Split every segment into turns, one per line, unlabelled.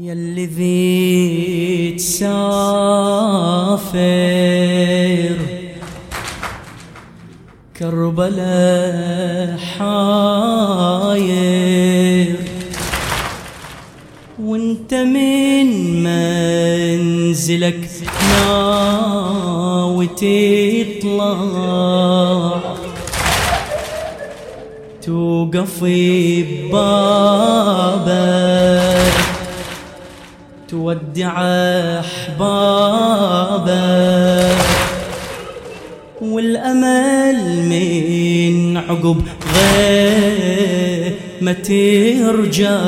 يلي ذي تسافر كربلاء حاير. وانت من منزلك ناوي تطلع. توقف ببابك. تودع احبابك والأمل من عقب غير ما ترجع.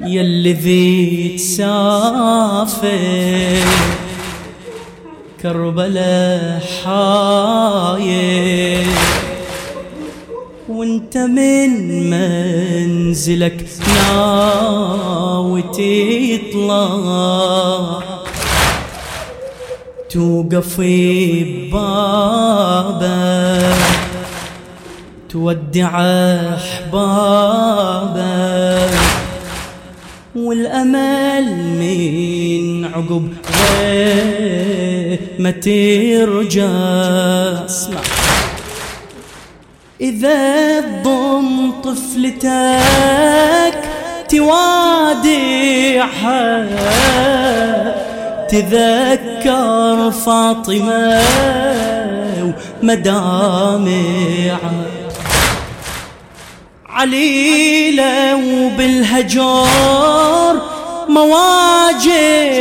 يلي ذي تسافر كربلاء حاير. وانت من منزلك ناوي تطلع. توقف ببابك تودع أحبابك. والأمل من عقب غير ما ترجع. اسمع. إذا تضم طفلتك توادعها تذكر فاطمة ومدامعها عليلة وبالهجر مواجعها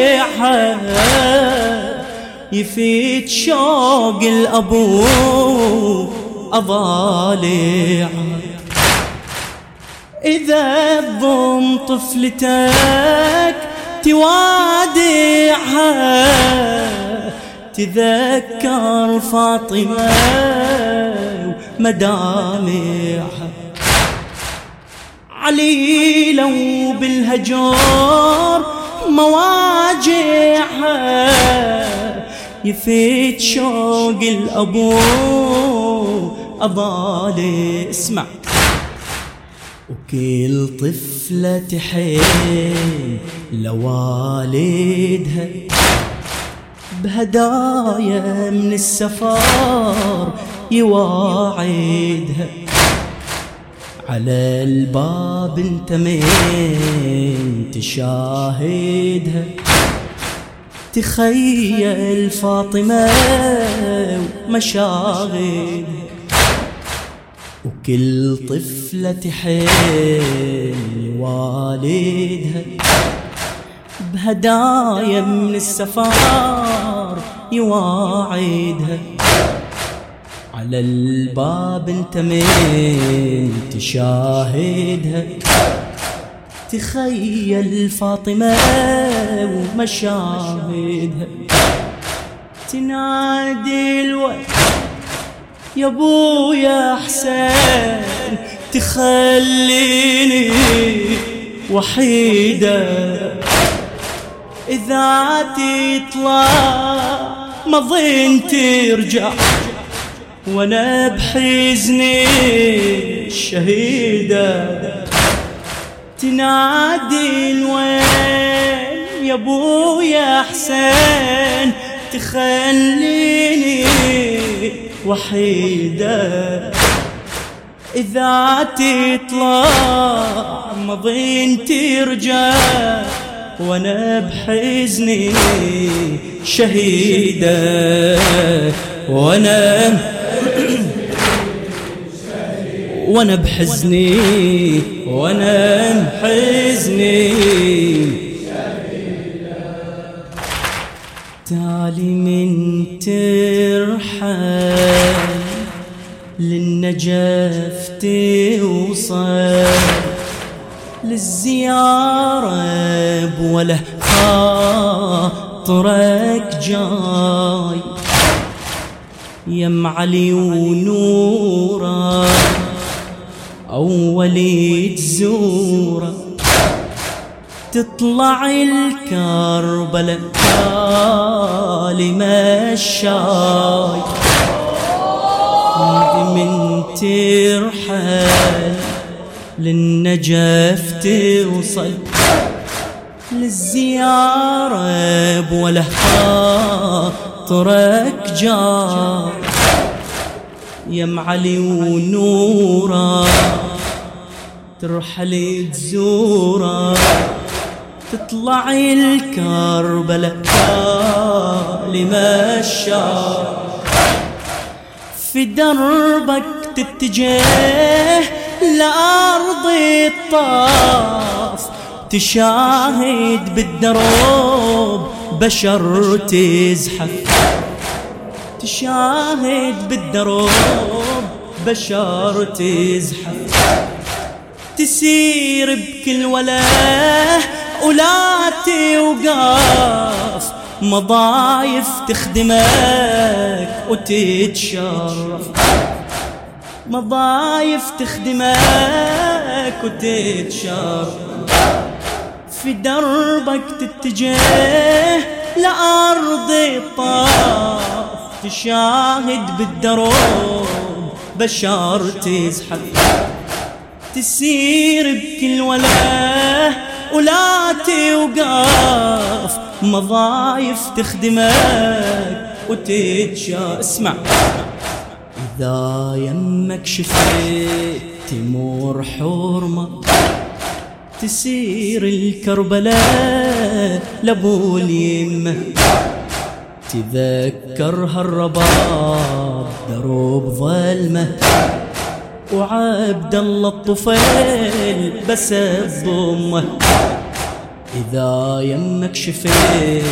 يفيد شوق الأبو أضالع. إذا تضم طفلتك توادعها تذكر فاطمة ومدامعها. علي لو بالهجر مواجعها يفيد شوق الأبو أضالي اسمع. وكل طفلة تحن لوالدها. بهدايا من السفر يواعدها. على الباب انت من تشاهدها. تخيل فاطمة ومشاغلها. وكل طفلة تحن والدها بهدايا من السفار يواعدها. على الباب انت من تشاهدها. تخيل فاطمة ومشاهدها. تنادي الوقت يا أبويا حسين تخليني وحيدة. إذا تطلع مضين ترجع وأنا بحزني الشهيدة تنادي الوين يا أبويا حسين تخليني وحيدة. إذا تطلع مضين ترجع وأنا بحزني شهيدة. وأنا وأنا بحزني وأنا بحزني. تالي من ترحل للنجف توصل للزيارة بوله خاطرك جاي. يم علي ونوره أولي تزوره. تطلع الكربلة تالي مشاي من ترحل للنجف توصل. للزيارة بوله خاطرك جار. يم علي ونورا ترحل تزورا. تطلع الكربلة كالمة الشار في دربك تتجه لأرض الطاف تشاهد بالدروب بشر تزحف. تشاهد بالدروب بشر تزحف. تسير بكل وله ولا توقف مضايف تخدمك وتتشرف. مضايف تخدمك وتتشرف. في دربك تتجه لأرض الطاف تشاهد بالدروب بشار تزحف. تسير بكل وله ولا توقف مضايف تخدمك وتتشا اسمع. إذا يمك شفت تمور حرمة تسير الكربلاء لابو اليمة تذكر هالرباب دروب ظلمه. وعبد الله الطفيل بس بضمه إذا يمك شفيت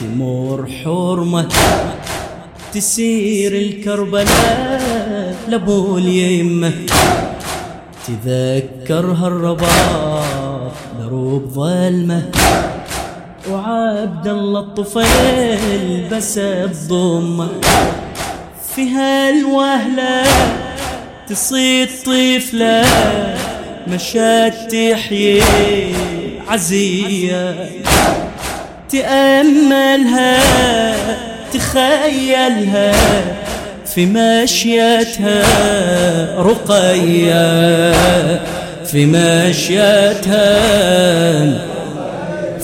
تمر حرمة تسير الكربلاء لابو اليمة. تذكر هالرباط دروب ظلمة. وعبد الله الطفيل بس بضمه في هالوهلة تصيد طفلة مشات تحيي عزية تأملها تخيلها في مشيتها رقية. في مشيتها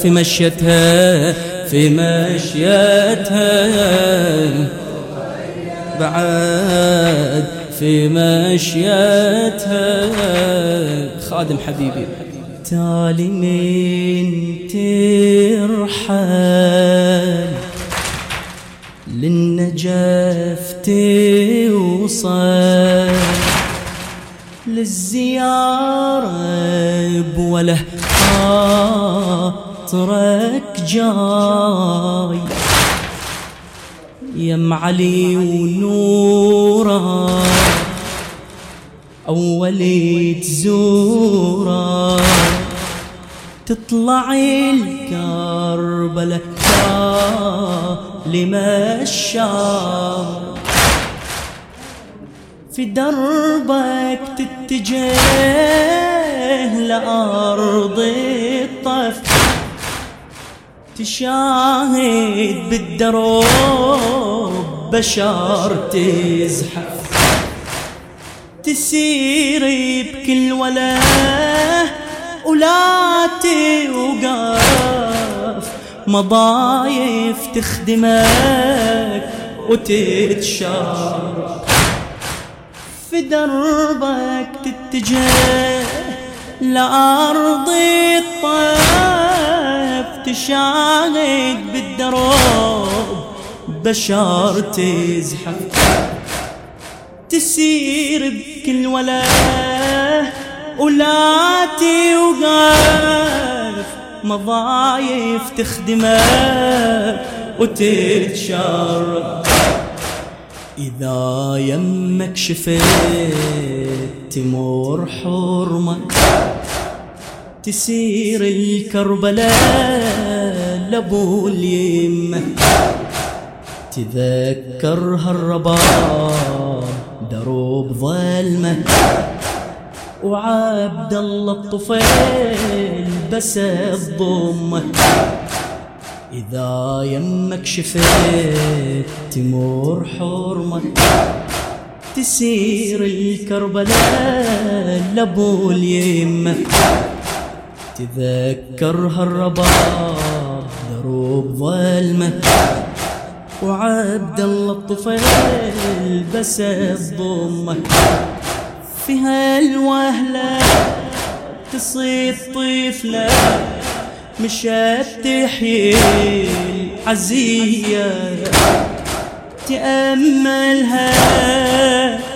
في مشيتها في مشيتها. بعد في مشيتها. خادم حبيبي. تالي من ترحل للنجف توصل للزيارة بوله خاطرك جاي. يم علي ونورا أولي تزورا تطلع الكربلة لما الشام في دربك تتجه لأرض الطف. تشاهد بالدروب بشار تزحف. تسير بكل ولا ولا توقف مضايف تخدمك وتتشار في دربك تتجه لأرض الطيف تشاهد بالدروب بشار تزحف. تسير بكل ولا ولا توقف مضايف تخدمك وتتشرف. إذا يمك شفت تمر حرمة تسير الكربلاء لابو اليمة تذكر هالرباب دروب ظلمة. وعبد الله الطفيل بس الضمة. إذا يمك شفت تمر حرمة. تسير الكربلاء لابو اليمة تذكر هالرباب دروب ظلمة. وعبد الله الطفيل بس الضمة. في هالوهلة تصيد طفلة مشات تحيي عزية تأملها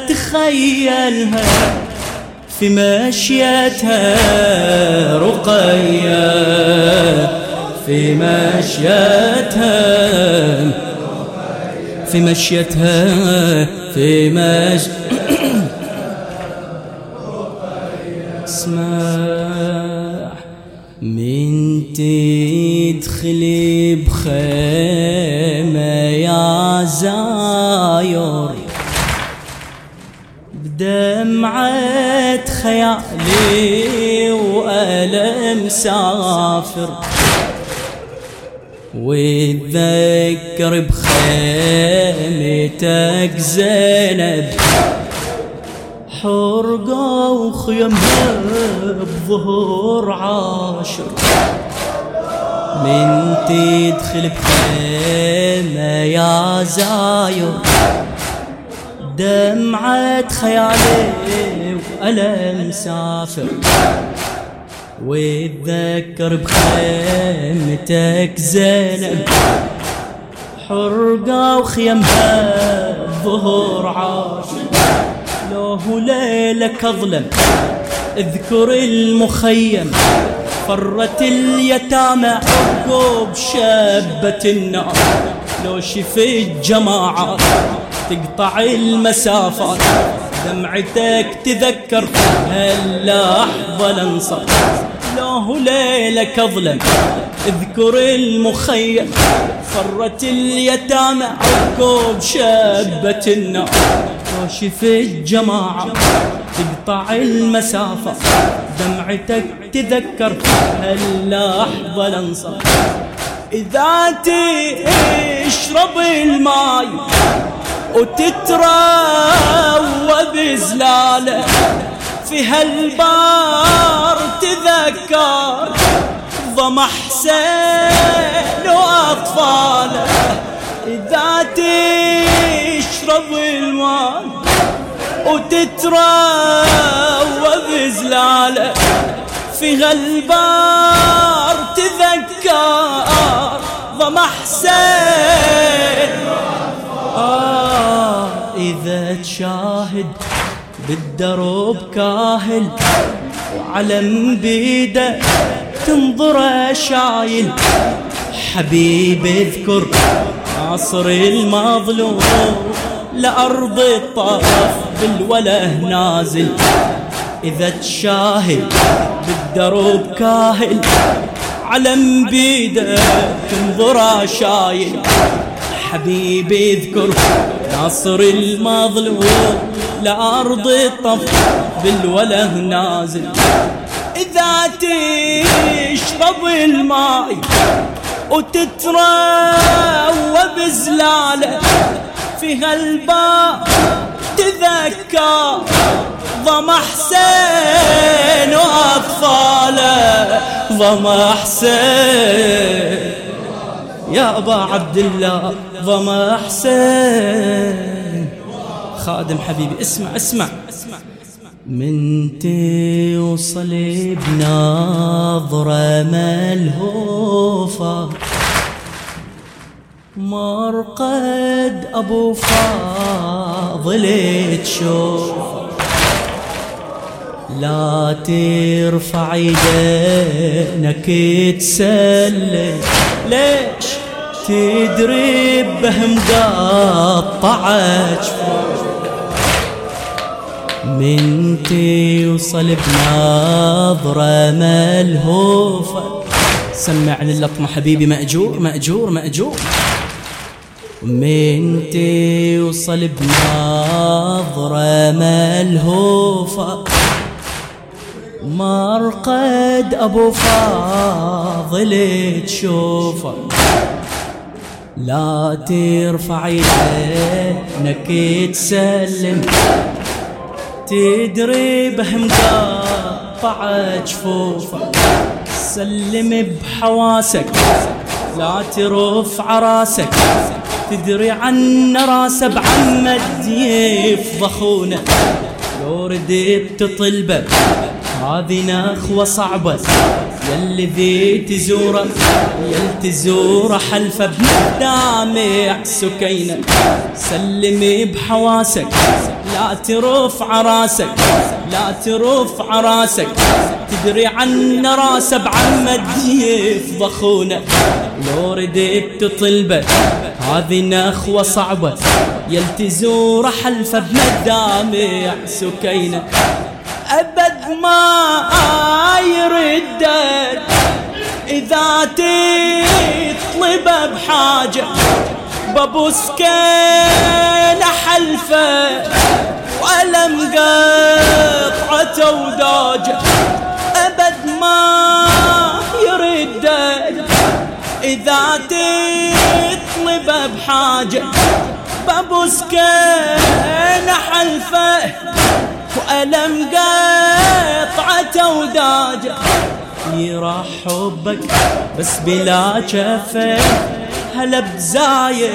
تخيلها. في مشيتها رقية في مشيتها في مشيتها في مش اسمع. خيالي وألم سافر واتذكر بخيمتك زينب حرقة وخيمها بظهور عاشر من تدخل بخيمة يا زاير دمعة خيالي وألم سافر واتذكر بخيمتك زينب. حرقة وخيمها ظهور عاشر لو ليلك أظلم اذكر المخيم. فرت اليتامى عقب شابة النار لو شفت جماعات تقطع المسافات. دمعتك تذكر هاللحظة الانصر لو ليلك أظلم اذكر المخيم. فرت اليتامى عقب شابة النار وشف الجماعة تقطع المسافة. دمعتك تذكر هاللحظة الانصار إذا تشرب الماي وتتروى بزلالة في هالبار تذكر ضم حسين وأطفاله إذا تشرب الماء وتتروى بزلالة في هالبار تذكر ضم حسين إذا تشاهد بالدرب كاهل وعلم بيده تنظر شايل. حبيب اذكر عصر المظلوم لأرض الطرف بالوله نازل. إذا تشاهد بالدرب كاهل علم بيده تنظر شايل. حبيبي اذكر ناصر المظلوم لأرض الطف بالوله نازل. إذا تشرب الماء وتتروى بزلالة في هالباء تذكر ضم حسين وأطفاله ضم حسين يا أبا عبد الله ضم حسين. خادم حبيبي اسمع اسمع. من توصل بنظرة ملهوفة مرقد أبو فاضل تشوف لا ترفع يدينك تسلم ليش تدري بهم قطعت من توصل بنظرة ملهوفة. سمعني اللطمة حبيبي مأجور مأجور مأجور. من توصل بنظرة ملهوفة. مرقد أبو فاضل تشوفه لا ترفع عينك تسلم. تدري بهم قاطع جفوفك سلم بحواسك لا ترفع راسك. تدري عن راسه بعمد يفضخونه. لو ردت تطلبه هذه نخوة صعبة. يلي ذي تزوره يل تزوره حلفة بمدامع سكينة. سلمي بحواسك لا ترفع راسك لا ترفع راسك تدري عن راسه بعمد يفضخونه لو ردت تطلبه هذه نخوة صعبة. يلتزور حلفة بمدامع سكينة. أبد ما يردد. إذا تطلب بحاجة ببوس كان حلفة وألم قطعة وداجة. أبد ما يردد. إذا تطلب بحاجة ببوس كان حلفه وألم قطعة وداجة يراح حبك بس بلا جفة هلا بزايد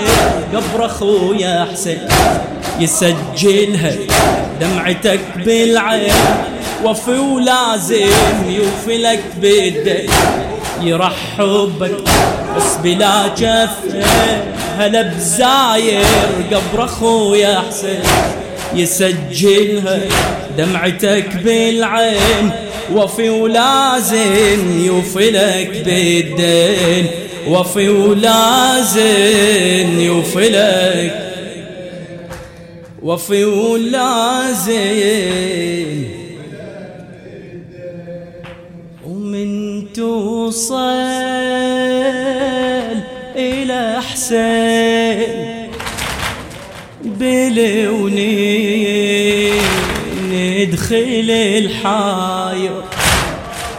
قبر اخويا حسين يسجلها دمعتك بالعين. وفي ولازم يوفي لك بالدين يرحبك بس بلا جفة هلا بزاير قبر اخويا حسين يسجلها دمعتك بالعين وفي ولازم يوفلك بالدين. وفي ولازم يوفلك وفي ولازم. ومن توصل إلى حسين بلوني ندخل الحاير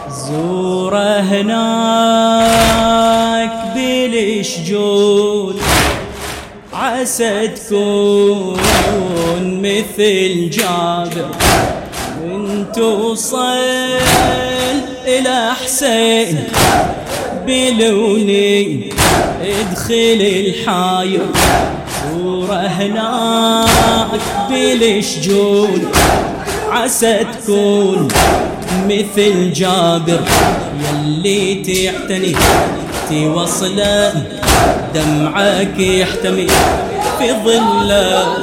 زوره هناك بالشجون عسى تكون مثل جابر. من توصل إلى حسين. بلوني ادخل الحاير صورة هناك بالشجون عسى تكون مثل جابر يلي تعتني توصله دمعك يحتمي في ظله.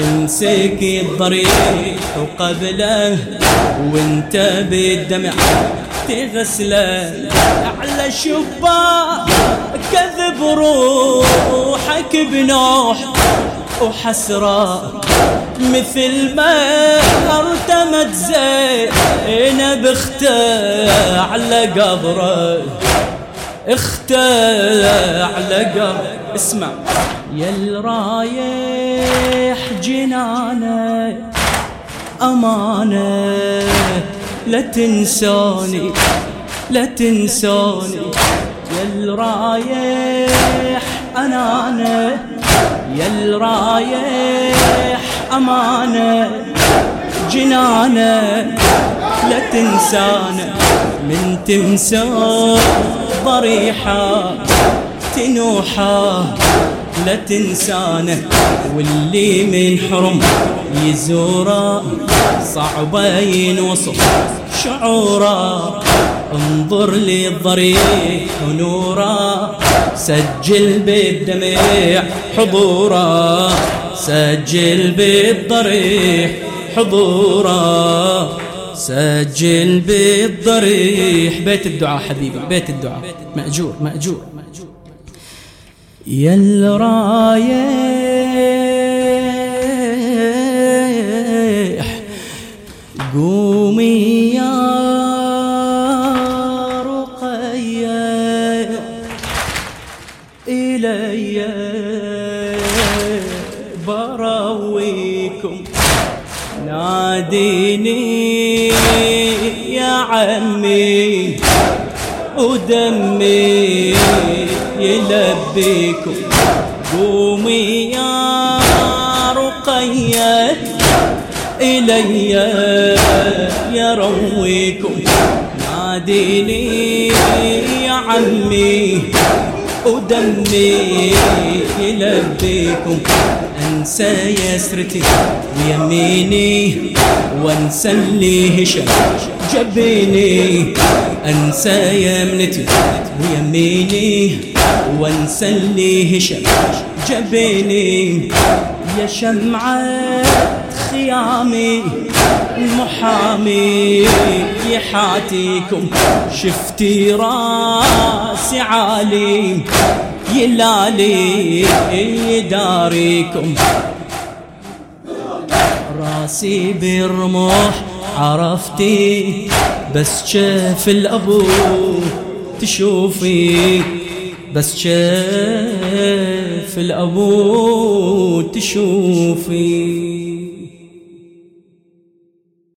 امسك الضريح وقبله وانت بالدمع تغسله. على شباك كذب روحك بنوح وحسرة مثل ما أرتمت زينب اخته على قبره اخته على قبر اسمع. يا رايح جنانة أمانة. لا تنسوني لا تنسوني يا رايح أنانة يا رايح أمانة جنانة لا تنسانا من تنسى ضريحة تنوحة لا تنسانا واللي من حرم يزوره صعبة ينوصف شعوره. انظر للضريح ونوره سجل بالدمع حضوره سجل بالضريح حضوره سجل بالضريح. بيت الدعاء حبيبي بيت الدعاء. مأجور مأجور. يا الرايح قومي يا برويكم ناديني يا عمي ودمي يلبيكم. قومي يا رقية إلي يرويكم. ناديني يا عمي ودمي يلبيكم. انسى يسرتي ويميني وانسى اللي هشم جبيني انسى يمنتي ويميني وانسى اللي هشم جبيني يا شمعة خيامي المحامي يحاتيكم. شفتي راسي عالي يلالي يداريكم راسي بالرموح عرفتي بس شاف الأبو تشوفي؟ بس شاف الأبو تشوفي؟